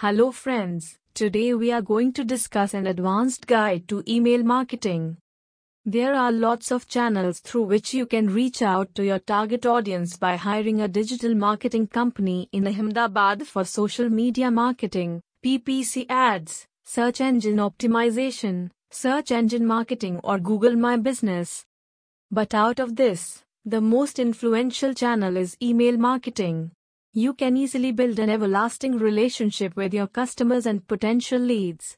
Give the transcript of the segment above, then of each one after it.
Hello friends, today we are going to discuss an advanced guide to email marketing. There are lots of channels through which you can reach out to your target audience by hiring a digital marketing company in Ahmedabad for social media marketing, PPC ads, search engine optimization, search engine marketing or Google My Business. But out of this, the most influential channel is email marketing. You can easily build an everlasting relationship with your customers and potential leads.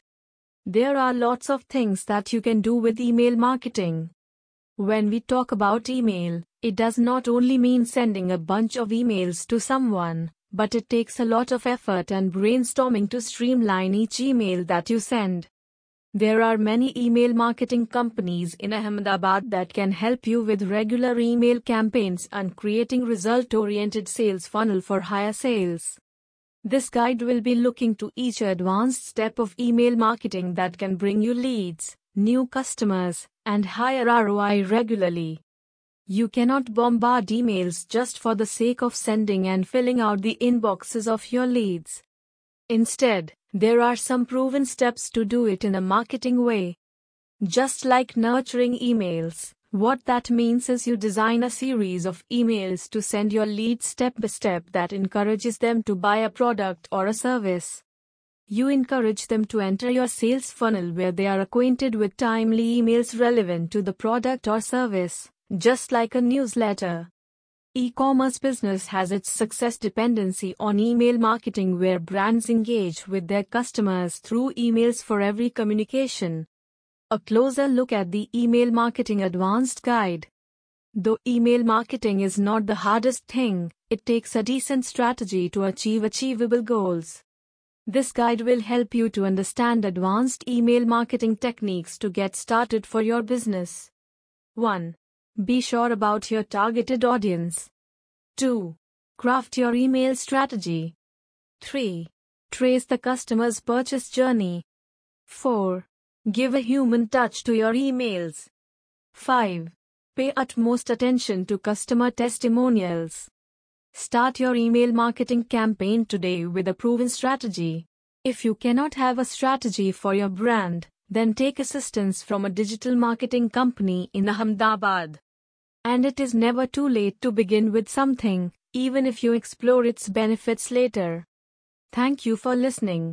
There are lots of things that you can do with email marketing. When we talk about email, it does not only mean sending a bunch of emails to someone, but it takes a lot of effort and brainstorming to streamline each email that you send. There are many email marketing companies in Ahmedabad that can help you with regular email campaigns and creating result oriented sales funnel for higher sales. This guide will be looking to each advanced step of email marketing that can bring you leads, new customers, and higher ROI regularly. You cannot bombard emails just for the sake of sending and filling out the inboxes of your leads. Instead, there are some proven steps to do it in a marketing way. Just like nurturing emails, what that means is you design a series of emails to send your lead step by step that encourages them to buy a product or a service. You encourage them to enter your sales funnel where they are acquainted with timely emails relevant to the product or service, just like a newsletter. E-commerce business has its success dependency on email marketing where brands engage with their customers through emails for every communication. A closer look at the Email Marketing Advanced Guide. Though email marketing is not the hardest thing, it takes a decent strategy to achieve achievable goals. This guide will help you to understand advanced email marketing techniques to get started for your business. 1. Be sure about your targeted audience. 2. Craft your email strategy. 3. Trace the customer's purchase journey. 4. Give a human touch to your emails. 5. Pay utmost attention to customer testimonials. Start your email marketing campaign today with a proven strategy. If you cannot have a strategy for your brand, then take assistance from a digital marketing company in Ahmedabad. And it is never too late to begin with something, even if you explore its benefits later. Thank you for listening.